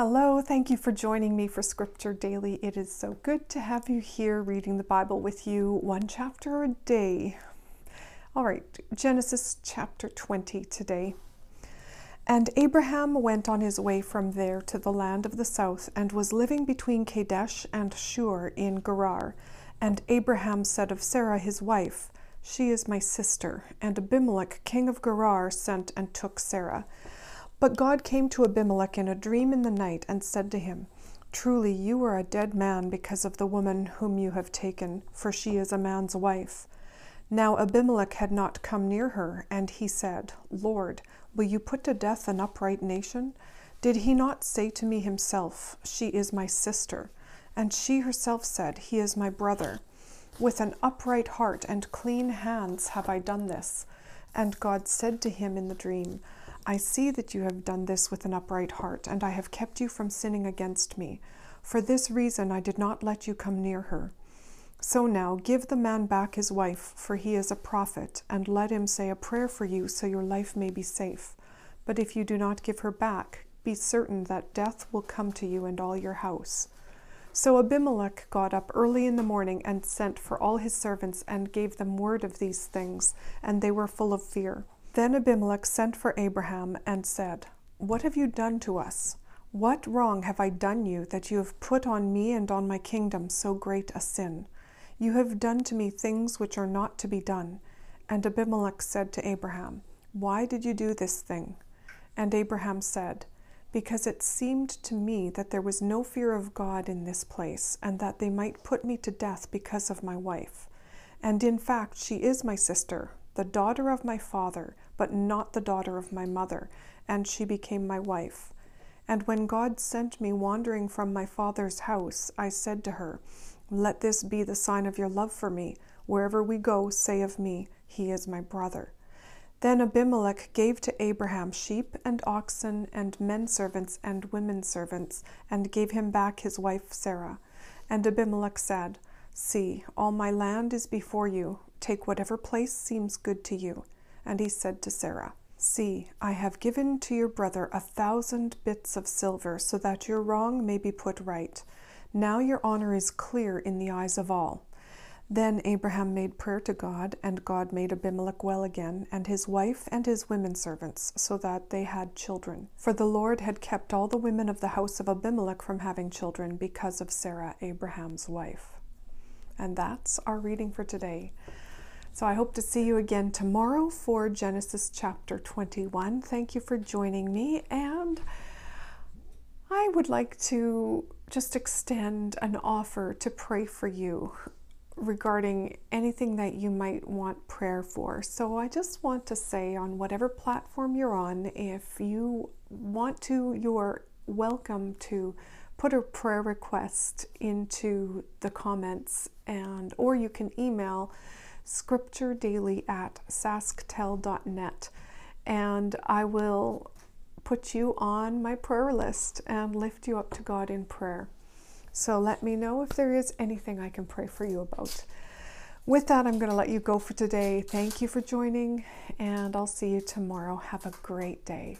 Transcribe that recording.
Hello, thank you for joining me for Scripture Daily. It is so good to have you here reading the Bible with you, one chapter a day. All right, Genesis chapter 20 today. And Abraham went on his way from there to the land of the south and was living between Kadesh and Shur in Gerar. And Abraham said of Sarah his wife, She is my sister. And Abimelech king of Gerar sent and took Sarah. But God came to Abimelech in a dream in the night and said to him, Truly you are a dead man because of the woman whom you have taken, for she is a man's wife. Now Abimelech had not come near her, and he said, Lord, will you put to death an upright nation? Did he not say to me himself, She is my sister? And she herself said, He is my brother. With an upright heart and clean hands have I done this. And God said to him in the dream, I see that you have done this with an upright heart, and I have kept you from sinning against me. For this reason I did not let you come near her. So now give the man back his wife, for he is a prophet, and let him say a prayer for you, so your life may be safe. But if you do not give her back, be certain that death will come to you and all your house. So Abimelech got up early in the morning and sent for all his servants and gave them word of these things, and they were full of fear. Then Abimelech sent for Abraham and said, What have you done to us? What wrong have I done you that you have put on me and on my kingdom so great a sin? You have done to me things which are not to be done. And Abimelech said to Abraham, Why did you do this thing? And Abraham said, Because it seemed to me that there was no fear of God in this place, and that they might put me to death because of my wife. And in fact, she is my sister, the daughter of my father, but not the daughter of my mother, and she became my wife. And when God sent me wandering from my father's house, I said to her, Let this be the sign of your love for me. Wherever we go, say of me, He is my brother. Then Abimelech gave to Abraham sheep and oxen and men servants and women servants, and gave him back his wife Sarah. And Abimelech said, See, all my land is before you. Take whatever place seems good to you. And he said to Sarah, See, I have given to your brother a thousand bits of silver, so that your wrong may be put right. Now your honor is clear in the eyes of all. Then Abraham made prayer to God, and God made Abimelech well again, and his wife and his women servants, so that they had children. For the Lord had kept all the women of the house of Abimelech from having children because of Sarah, Abraham's wife. And that's our reading for today. So I hope to see you again tomorrow for Genesis chapter 21. Thank you for joining me. And I would like to just extend an offer to pray for you regarding anything that you might want prayer for. So I just want to say on whatever platform you're on, if you want to, you're welcome to put a prayer request into the comments and or you can email scripturedaily at sasktel.net and I will put you on my prayer list and lift you up to God in prayer. So let me know if there is anything I can pray for you about. With that, I'm going to let you go for today. Thank you for joining, and I'll see you tomorrow. Have a great day.